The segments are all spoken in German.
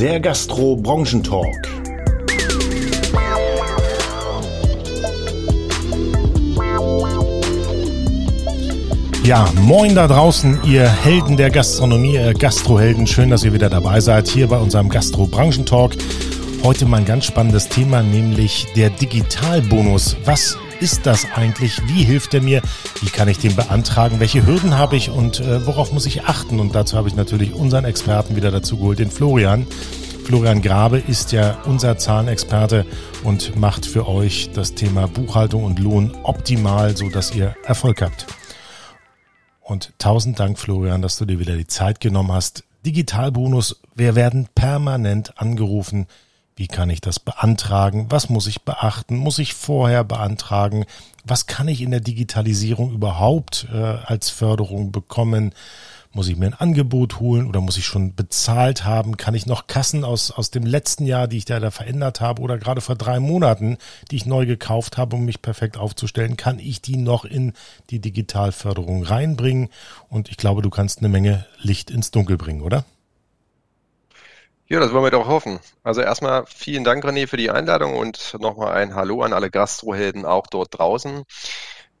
der Gastro-Branchentalk. Ja, moin da draußen, ihr Helden der Gastronomie, ihr Gastrohelden. Schön, dass ihr wieder dabei seid hier bei unserem Gastro-Branchentalk. Heute mal ein ganz spannendes Thema, nämlich der Digitalbonus. Was ist das eigentlich? Wie hilft er mir? Wie kann ich den beantragen? Welche Hürden habe ich und äh, worauf muss ich achten? Und dazu habe ich natürlich unseren Experten wieder dazu geholt, den Florian. Florian Grabe ist ja unser Zahlenexperte und macht für euch das Thema Buchhaltung und Lohn optimal, so dass ihr Erfolg habt. Und tausend Dank, Florian, dass du dir wieder die Zeit genommen hast. Digitalbonus, wir werden permanent angerufen. Wie kann ich das beantragen? Was muss ich beachten? Muss ich vorher beantragen? Was kann ich in der Digitalisierung überhaupt äh, als Förderung bekommen? Muss ich mir ein Angebot holen oder muss ich schon bezahlt haben? Kann ich noch Kassen aus, aus dem letzten Jahr, die ich da, da verändert habe oder gerade vor drei Monaten, die ich neu gekauft habe, um mich perfekt aufzustellen, kann ich die noch in die Digitalförderung reinbringen? Und ich glaube, du kannst eine Menge Licht ins Dunkel bringen, oder? Ja, das wollen wir doch hoffen. Also erstmal vielen Dank, René, für die Einladung und nochmal ein Hallo an alle Gastrohelden auch dort draußen.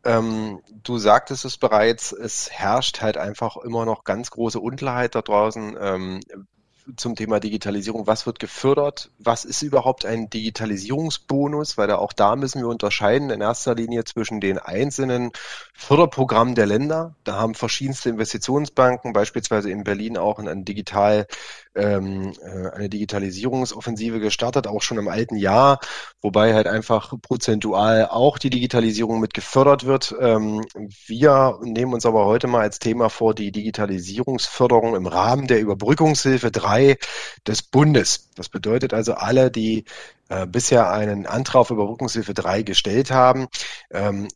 Ähm, du sagtest es bereits, es herrscht halt einfach immer noch ganz große Unklarheit da draußen. Ähm, zum Thema Digitalisierung. Was wird gefördert? Was ist überhaupt ein Digitalisierungsbonus? Weil da auch da müssen wir unterscheiden in erster Linie zwischen den einzelnen Förderprogrammen der Länder. Da haben verschiedenste Investitionsbanken, beispielsweise in Berlin auch ein Digital ähm, äh, eine Digitalisierungsoffensive gestartet, auch schon im alten Jahr, wobei halt einfach prozentual auch die Digitalisierung mit gefördert wird. Ähm, wir nehmen uns aber heute mal als Thema vor die Digitalisierungsförderung im Rahmen der Überbrückungshilfe 3 des Bundes. Das bedeutet also alle, die äh, bisher einen Antrag auf Überbrückungshilfe 3 gestellt haben, ähm,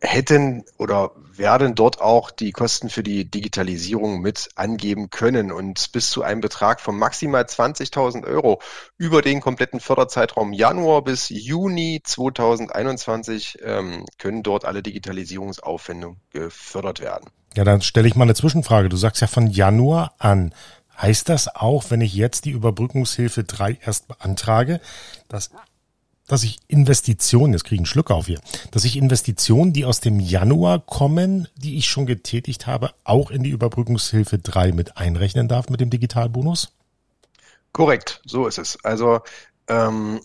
hätten oder werden dort auch die Kosten für die Digitalisierung mit angeben können und bis zu einem Betrag von maximal 20.000 Euro über den kompletten Förderzeitraum Januar bis Juni 2021 ähm, können dort alle Digitalisierungsaufwendungen gefördert werden. Ja, dann stelle ich mal eine Zwischenfrage. Du sagst ja von Januar an. Heißt das auch, wenn ich jetzt die Überbrückungshilfe 3 erst beantrage, dass dass ich Investitionen, jetzt kriege ich einen Schluck auf hier, dass ich Investitionen, die aus dem Januar kommen, die ich schon getätigt habe, auch in die Überbrückungshilfe 3 mit einrechnen darf mit dem Digitalbonus? Korrekt, so ist es. Also ähm,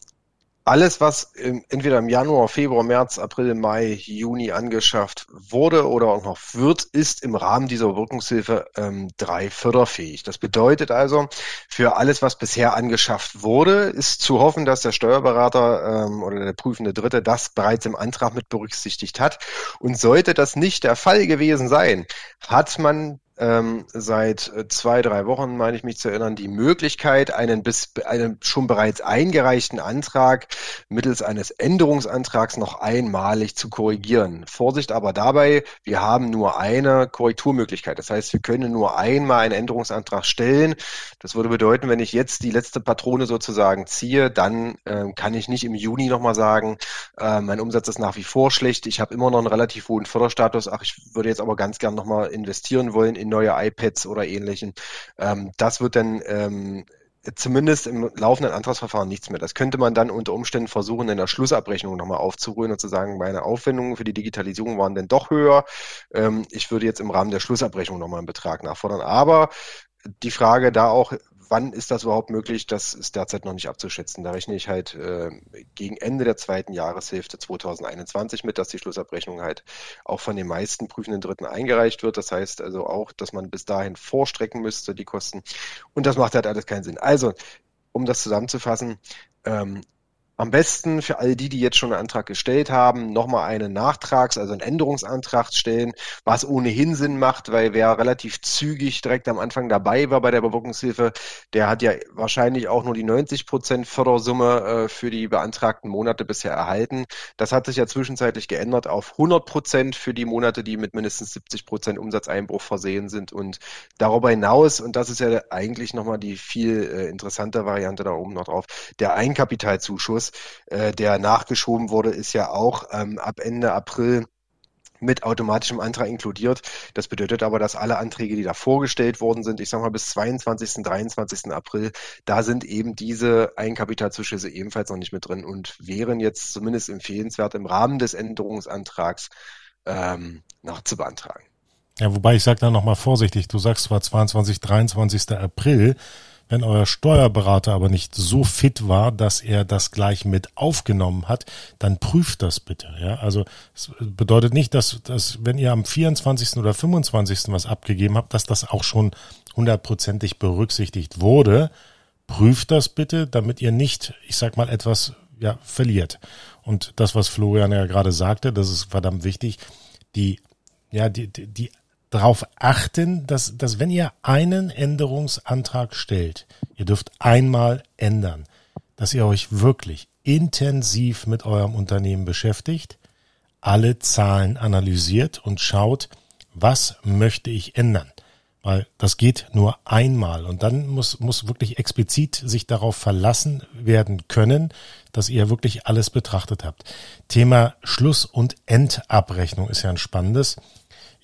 alles, was im, entweder im Januar, Februar, März, April, Mai, Juni angeschafft wurde oder auch noch wird, ist im Rahmen dieser Wirkungshilfe ähm, 3 förderfähig. Das bedeutet also, für alles, was bisher angeschafft wurde, ist zu hoffen, dass der Steuerberater ähm, oder der prüfende Dritte das bereits im Antrag mit berücksichtigt hat. Und sollte das nicht der Fall gewesen sein, hat man ähm, seit äh, zwei, drei Wochen, meine ich mich zu erinnern, die Möglichkeit, einen bis einen schon bereits eingereichten Antrag mittels eines Änderungsantrags noch einmalig zu korrigieren. Vorsicht aber dabei, wir haben nur eine Korrekturmöglichkeit. Das heißt, wir können nur einmal einen Änderungsantrag stellen. Das würde bedeuten, wenn ich jetzt die letzte Patrone sozusagen ziehe, dann äh, kann ich nicht im Juni nochmal sagen, äh, mein Umsatz ist nach wie vor schlecht, ich habe immer noch einen relativ hohen Förderstatus, ach, ich würde jetzt aber ganz gern nochmal investieren wollen in neue iPads oder ähnlichen. Ähm, das wird dann ähm, zumindest im laufenden Antragsverfahren nichts mehr. Das könnte man dann unter Umständen versuchen, in der Schlussabrechnung nochmal aufzurühren und zu sagen, meine Aufwendungen für die Digitalisierung waren denn doch höher. Ähm, ich würde jetzt im Rahmen der Schlussabrechnung nochmal einen Betrag nachfordern. Aber die Frage da auch, wann ist das überhaupt möglich, das ist derzeit noch nicht abzuschätzen. Da rechne ich halt äh, gegen Ende der zweiten Jahreshälfte 2021 mit, dass die Schlussabrechnung halt auch von den meisten prüfenden Dritten eingereicht wird. Das heißt also auch, dass man bis dahin vorstrecken müsste, die Kosten. Und das macht halt alles keinen Sinn. Also, um das zusammenzufassen, ähm, am besten für all die, die jetzt schon einen Antrag gestellt haben, nochmal einen Nachtrags-, also einen Änderungsantrag stellen, was ohnehin Sinn macht, weil wer relativ zügig direkt am Anfang dabei war bei der Bewirkungshilfe, der hat ja wahrscheinlich auch nur die 90 Prozent Fördersumme äh, für die beantragten Monate bisher erhalten. Das hat sich ja zwischenzeitlich geändert auf 100 Prozent für die Monate, die mit mindestens 70 Prozent Umsatzeinbruch versehen sind. Und darüber hinaus, und das ist ja eigentlich nochmal die viel äh, interessante Variante da oben noch drauf, der Eigenkapitalzuschuss, äh, der nachgeschoben wurde, ist ja auch ähm, ab Ende April mit automatischem Antrag inkludiert. Das bedeutet aber, dass alle Anträge, die da vorgestellt worden sind, ich sage mal bis 22., 23. April, da sind eben diese Eigenkapitalzuschüsse ebenfalls noch nicht mit drin und wären jetzt zumindest empfehlenswert im Rahmen des Änderungsantrags ähm, nachzubeantragen. Ja, wobei ich sage da nochmal vorsichtig, du sagst zwar 22, 23. April, wenn euer Steuerberater aber nicht so fit war, dass er das gleich mit aufgenommen hat, dann prüft das bitte. Ja, also es bedeutet nicht, dass, dass wenn ihr am 24. oder 25. was abgegeben habt, dass das auch schon hundertprozentig berücksichtigt wurde. Prüft das bitte, damit ihr nicht, ich sag mal, etwas ja, verliert. Und das, was Florian ja gerade sagte, das ist verdammt wichtig, die, ja, die, die, darauf achten, dass, dass wenn ihr einen Änderungsantrag stellt, ihr dürft einmal ändern, dass ihr euch wirklich intensiv mit eurem Unternehmen beschäftigt, alle Zahlen analysiert und schaut, was möchte ich ändern. Weil das geht nur einmal und dann muss, muss wirklich explizit sich darauf verlassen werden können, dass ihr wirklich alles betrachtet habt. Thema Schluss- und Endabrechnung ist ja ein spannendes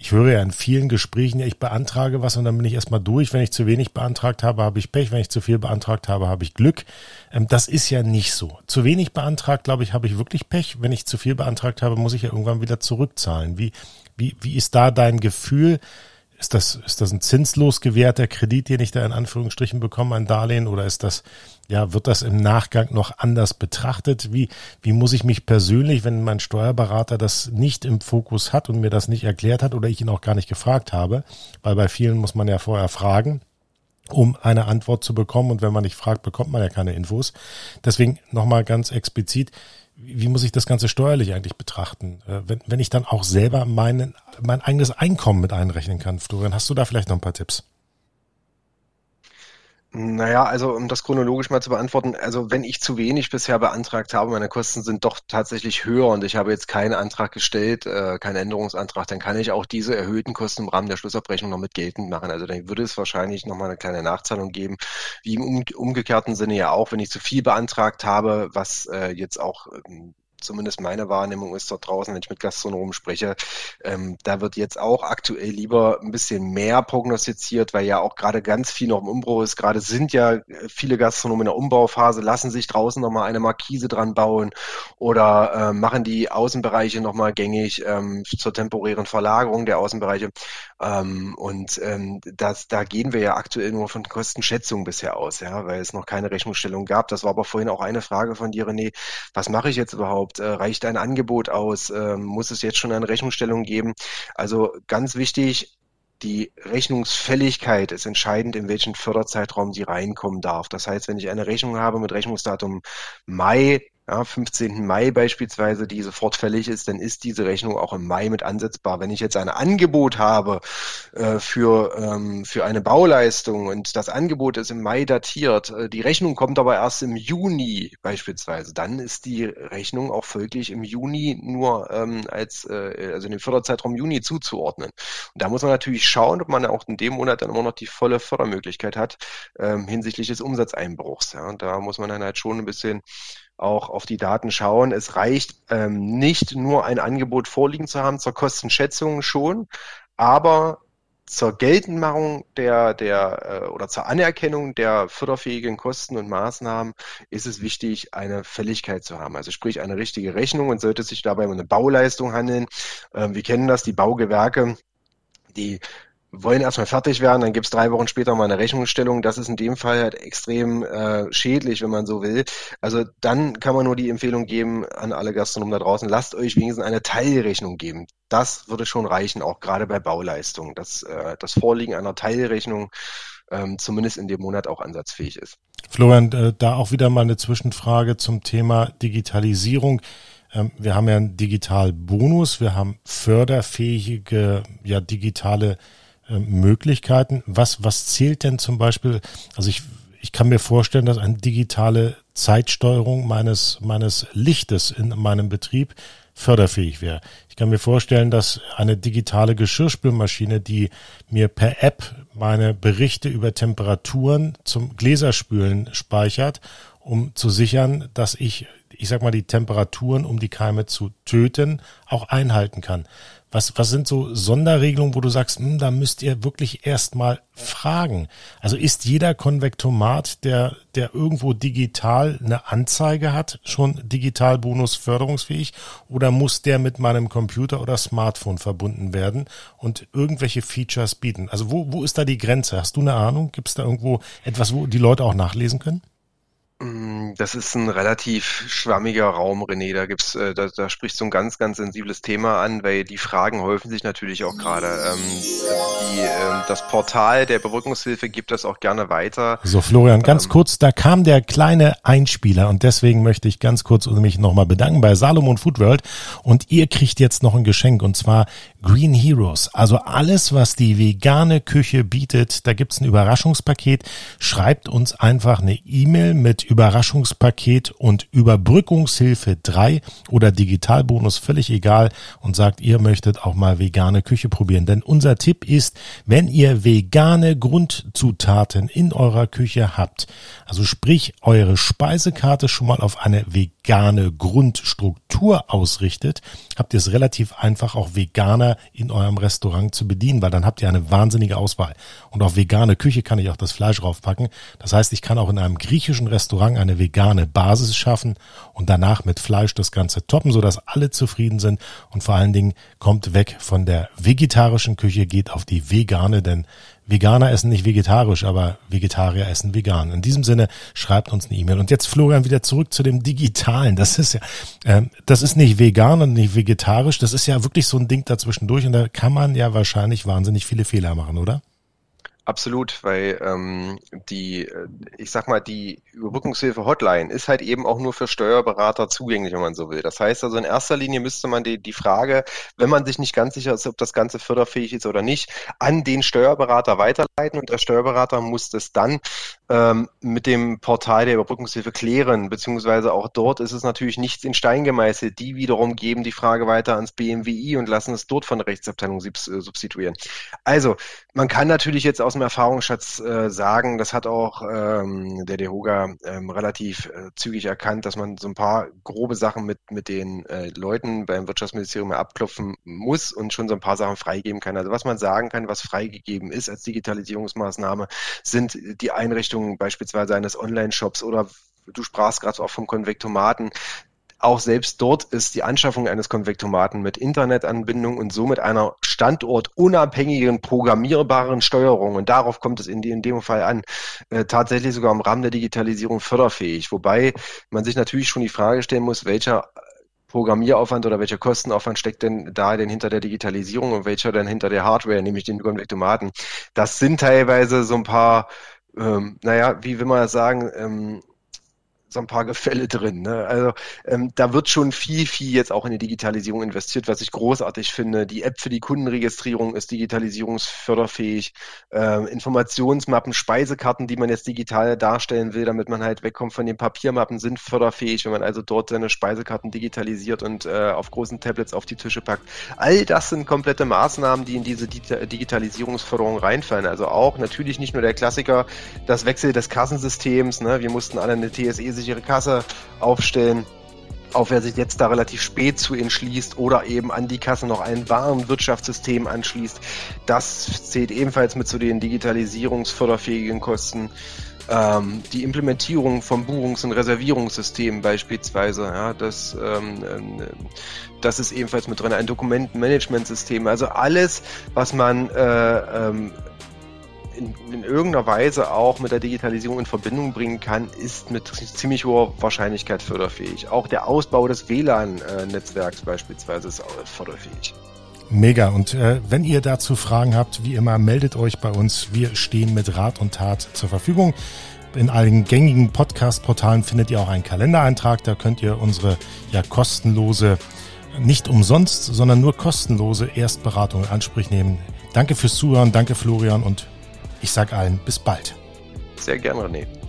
ich höre ja in vielen Gesprächen, ja, ich beantrage was und dann bin ich erstmal durch. Wenn ich zu wenig beantragt habe, habe ich Pech. Wenn ich zu viel beantragt habe, habe ich Glück. Ähm, das ist ja nicht so. Zu wenig beantragt, glaube ich, habe ich wirklich Pech. Wenn ich zu viel beantragt habe, muss ich ja irgendwann wieder zurückzahlen. Wie, wie, wie ist da dein Gefühl? Ist das, ist das ein zinslos gewährter Kredit, den ich da in Anführungsstrichen bekomme, ein Darlehen, oder ist das, ja, wird das im Nachgang noch anders betrachtet? Wie, wie muss ich mich persönlich, wenn mein Steuerberater das nicht im Fokus hat und mir das nicht erklärt hat oder ich ihn auch gar nicht gefragt habe, weil bei vielen muss man ja vorher fragen, um eine Antwort zu bekommen. Und wenn man nicht fragt, bekommt man ja keine Infos. Deswegen nochmal ganz explizit, wie muss ich das Ganze steuerlich eigentlich betrachten, äh, wenn, wenn ich dann auch selber meinen, mein eigenes Einkommen mit einrechnen kann? Florian, hast du da vielleicht noch ein paar Tipps? Naja, also um das chronologisch mal zu beantworten, also wenn ich zu wenig bisher beantragt habe, meine Kosten sind doch tatsächlich höher und ich habe jetzt keinen Antrag gestellt, äh, keinen Änderungsantrag, dann kann ich auch diese erhöhten Kosten im Rahmen der Schlussabrechnung noch mit geltend machen. Also dann würde es wahrscheinlich nochmal eine kleine Nachzahlung geben, wie im um, umgekehrten Sinne ja auch, wenn ich zu viel beantragt habe, was äh, jetzt auch ähm, zumindest meine Wahrnehmung ist dort draußen, wenn ich mit Gastronomen spreche, ähm, da wird jetzt auch aktuell lieber ein bisschen mehr prognostiziert, weil ja auch gerade ganz viel noch im Umbruch ist. Gerade sind ja äh, viele Gastronomen in der Umbauphase, lassen sich draußen nochmal eine Markise dran bauen oder äh, machen die Außenbereiche nochmal gängig ähm, zur temporären Verlagerung der Außenbereiche. Ähm, und ähm, das, da gehen wir ja aktuell nur von Kostenschätzungen bisher aus, ja, weil es noch keine Rechnungsstellung gab. Das war aber vorhin auch eine Frage von dir, René. Was mache ich jetzt überhaupt? Überhaupt? Äh, reicht ein Angebot aus? Äh, muss es jetzt schon eine Rechnungsstellung geben? Also ganz wichtig, die Rechnungsfälligkeit ist entscheidend, in welchen Förderzeitraum sie reinkommen darf. Das heißt, wenn ich eine Rechnung habe mit Rechnungsdatum Mai ja, 15. Mai beispielsweise, die sofort fällig ist, dann ist diese Rechnung auch im Mai mit ansetzbar. Wenn ich jetzt ein Angebot habe äh, für, ähm, für eine Bauleistung und das Angebot ist im Mai datiert, äh, die Rechnung kommt aber erst im Juni beispielsweise, dann ist die Rechnung auch folglich im Juni nur ähm, als, äh, also in den Förderzeitraum Juni zuzuordnen. Und da muss man natürlich schauen, ob man auch in dem Monat dann immer noch die volle Fördermöglichkeit hat ähm, hinsichtlich des Umsatzeinbruchs. Ja. Und da muss man dann halt schon ein bisschen auch auf die Daten schauen. Es reicht ähm, nicht nur ein Angebot vorliegen zu haben, zur Kostenschätzung schon, aber zur Geltendmachung der, der äh, oder zur Anerkennung der förderfähigen Kosten und Maßnahmen ist es wichtig, eine Fälligkeit zu haben. Also sprich eine richtige Rechnung und sollte sich dabei um eine Bauleistung handeln. Ähm, wir kennen das, die Baugewerke, die wollen erstmal fertig werden, dann gibt's drei Wochen später mal eine Rechnungsstellung. Das ist in dem Fall halt extrem äh, schädlich, wenn man so will. Also dann kann man nur die Empfehlung geben an alle Gastronomen da draußen, lasst euch wenigstens eine Teilrechnung geben. Das würde schon reichen, auch gerade bei Bauleistungen, dass äh, das Vorliegen einer Teilrechnung ähm, zumindest in dem Monat auch ansatzfähig ist. Florian, äh, da auch wieder mal eine Zwischenfrage zum Thema Digitalisierung. Ähm, wir haben ja einen Digitalbonus, wir haben förderfähige, ja, digitale Möglichkeiten. Was, was zählt denn zum Beispiel? Also ich, ich kann mir vorstellen, dass eine digitale Zeitsteuerung meines, meines Lichtes in meinem Betrieb förderfähig wäre. Ich kann mir vorstellen, dass eine digitale Geschirrspülmaschine, die mir per App meine Berichte über Temperaturen zum Gläserspülen speichert, um zu sichern, dass ich, ich sag mal, die Temperaturen, um die Keime zu töten, auch einhalten kann. Was, was sind so Sonderregelungen, wo du sagst, hm, da müsst ihr wirklich erstmal fragen? Also ist jeder Konvektomat, der, der irgendwo digital eine Anzeige hat, schon digital Bonus förderungsfähig oder muss der mit meinem Computer oder Smartphone verbunden werden und irgendwelche Features bieten? Also wo, wo ist da die Grenze? Hast du eine Ahnung? Gibt es da irgendwo etwas, wo die Leute auch nachlesen können? Mm, das ist ein relativ schwammiger Raum, René. Da gibt's, äh, da, da sprichst du ein ganz, ganz sensibles Thema an, weil die Fragen häufen sich natürlich auch gerade. Ähm, die, äh, das Portal der Überbrückungshilfe gibt das auch gerne weiter. So, Florian, ganz ähm, kurz, da kam der kleine Einspieler und deswegen möchte ich ganz kurz mich nochmal bedanken bei Salomon Food World und ihr kriegt jetzt noch ein Geschenk und zwar Green Heroes. Also alles, was die vegane Küche bietet, da gibt's ein Überraschungspaket. Schreibt uns einfach eine E-Mail mit Überraschungspaket und Überbrückungshilfe 3 oder Digitalbonus, völlig egal und sagt, ihr möchtet auch mal vegane Küche probieren. Denn unser Tipp ist, wenn ihr vegane Grundzutaten in eurer Küche habt, also sprich eure Speisekarte schon mal auf eine vegane Grundstruktur ausrichtet, habt ihr es relativ einfach auch Veganer in eurem Restaurant zu bedienen, weil dann habt ihr eine wahnsinnige Auswahl. Und auf vegane Küche kann ich auch das Fleisch draufpacken. Das heißt, ich kann auch in einem griechischen Restaurant Restaurant eine vegane Basis schaffen und danach mit Fleisch das Ganze toppen, sodass alle zufrieden sind und vor allen Dingen kommt weg von der vegetarischen Küche, geht auf die vegane, denn Veganer essen nicht vegetarisch, aber Vegetarier essen vegan. In diesem Sinne schreibt uns eine E-Mail. Und jetzt Florian wieder zurück zu dem Digitalen. Das ist ja, äh, das ist nicht vegan und nicht vegetarisch. Das ist ja wirklich so ein Ding dazwischen durch und da kann man ja wahrscheinlich wahnsinnig viele Fehler machen, oder? Absolut, weil ähm, die, äh, ich sag mal, die Überbrückungshilfe-Hotline ist halt eben auch nur für Steuerberater zugänglich, wenn man so will. Das heißt also, in erster Linie müsste man die, die Frage, wenn man sich nicht ganz sicher ist, ob das Ganze förderfähig ist oder nicht, an den Steuerberater weiterleiten und der Steuerberater muss das dann ähm, mit dem Portal der Überbrückungshilfe klären, beziehungsweise auch dort ist es natürlich nichts in Stein gemeißelt. Die wiederum geben die Frage weiter ans BMWI und lassen es dort von der Rechtsabteilung äh, substituieren. Also, man kann natürlich jetzt aus dem Erfahrungsschatz äh, sagen, das hat auch ähm, der DeHoga ähm, relativ äh, zügig erkannt, dass man so ein paar grobe Sachen mit, mit den äh, Leuten beim Wirtschaftsministerium abklopfen muss und schon so ein paar Sachen freigeben kann. Also was man sagen kann, was freigegeben ist als Digitalisierungsmaßnahme, sind die Einrichtungen beispielsweise eines Online-Shops oder du sprachst gerade auch vom Konvektomaten, auch selbst dort ist die Anschaffung eines Konvektomaten mit Internetanbindung und somit einer standortunabhängigen programmierbaren Steuerung, und darauf kommt es in, in dem Fall an, äh, tatsächlich sogar im Rahmen der Digitalisierung förderfähig. Wobei man sich natürlich schon die Frage stellen muss, welcher Programmieraufwand oder welcher Kostenaufwand steckt denn da denn hinter der Digitalisierung und welcher denn hinter der Hardware, nämlich den Konvektomaten. Das sind teilweise so ein paar ähm, naja, wie will man sagen, ähm, so ein paar Gefälle drin. Ne? Also ähm, da wird schon viel, viel jetzt auch in die Digitalisierung investiert, was ich großartig finde. Die App für die Kundenregistrierung ist digitalisierungsförderfähig. Ähm, Informationsmappen, Speisekarten, die man jetzt digital darstellen will, damit man halt wegkommt von den Papiermappen, sind förderfähig, wenn man also dort seine Speisekarten digitalisiert und äh, auf großen Tablets auf die Tische packt. All das sind komplette Maßnahmen, die in diese Digitalisierungsförderung reinfallen. Also auch natürlich nicht nur der Klassiker, das Wechsel des Kassensystems. Ne? Wir mussten alle eine TSE sich ihre Kasse aufstellen. Auch wer sich jetzt da relativ spät zu entschließt oder eben an die Kasse noch ein Warenwirtschaftssystem anschließt, das zählt ebenfalls mit zu den digitalisierungsförderfähigen Kosten. Ähm, die Implementierung von Buchungs- und Reservierungssystemen beispielsweise, ja, das, ähm, ähm, das ist ebenfalls mit drin. Ein Dokumentenmanagementsystem, also alles, was man äh, ähm, in, in, irgendeiner Weise auch mit der Digitalisierung in Verbindung bringen kann, ist mit ziemlich hoher Wahrscheinlichkeit förderfähig. Auch der Ausbau des WLAN-Netzwerks beispielsweise ist förderfähig. Mega. Und äh, wenn ihr dazu Fragen habt, wie immer, meldet euch bei uns. Wir stehen mit Rat und Tat zur Verfügung. In allen gängigen Podcast-Portalen findet ihr auch einen Kalendereintrag. Da könnt ihr unsere ja kostenlose, nicht umsonst, sondern nur kostenlose Erstberatung in Anspruch nehmen. Danke fürs Zuhören, danke Florian und ich sage allen bis bald. Sehr gerne, René.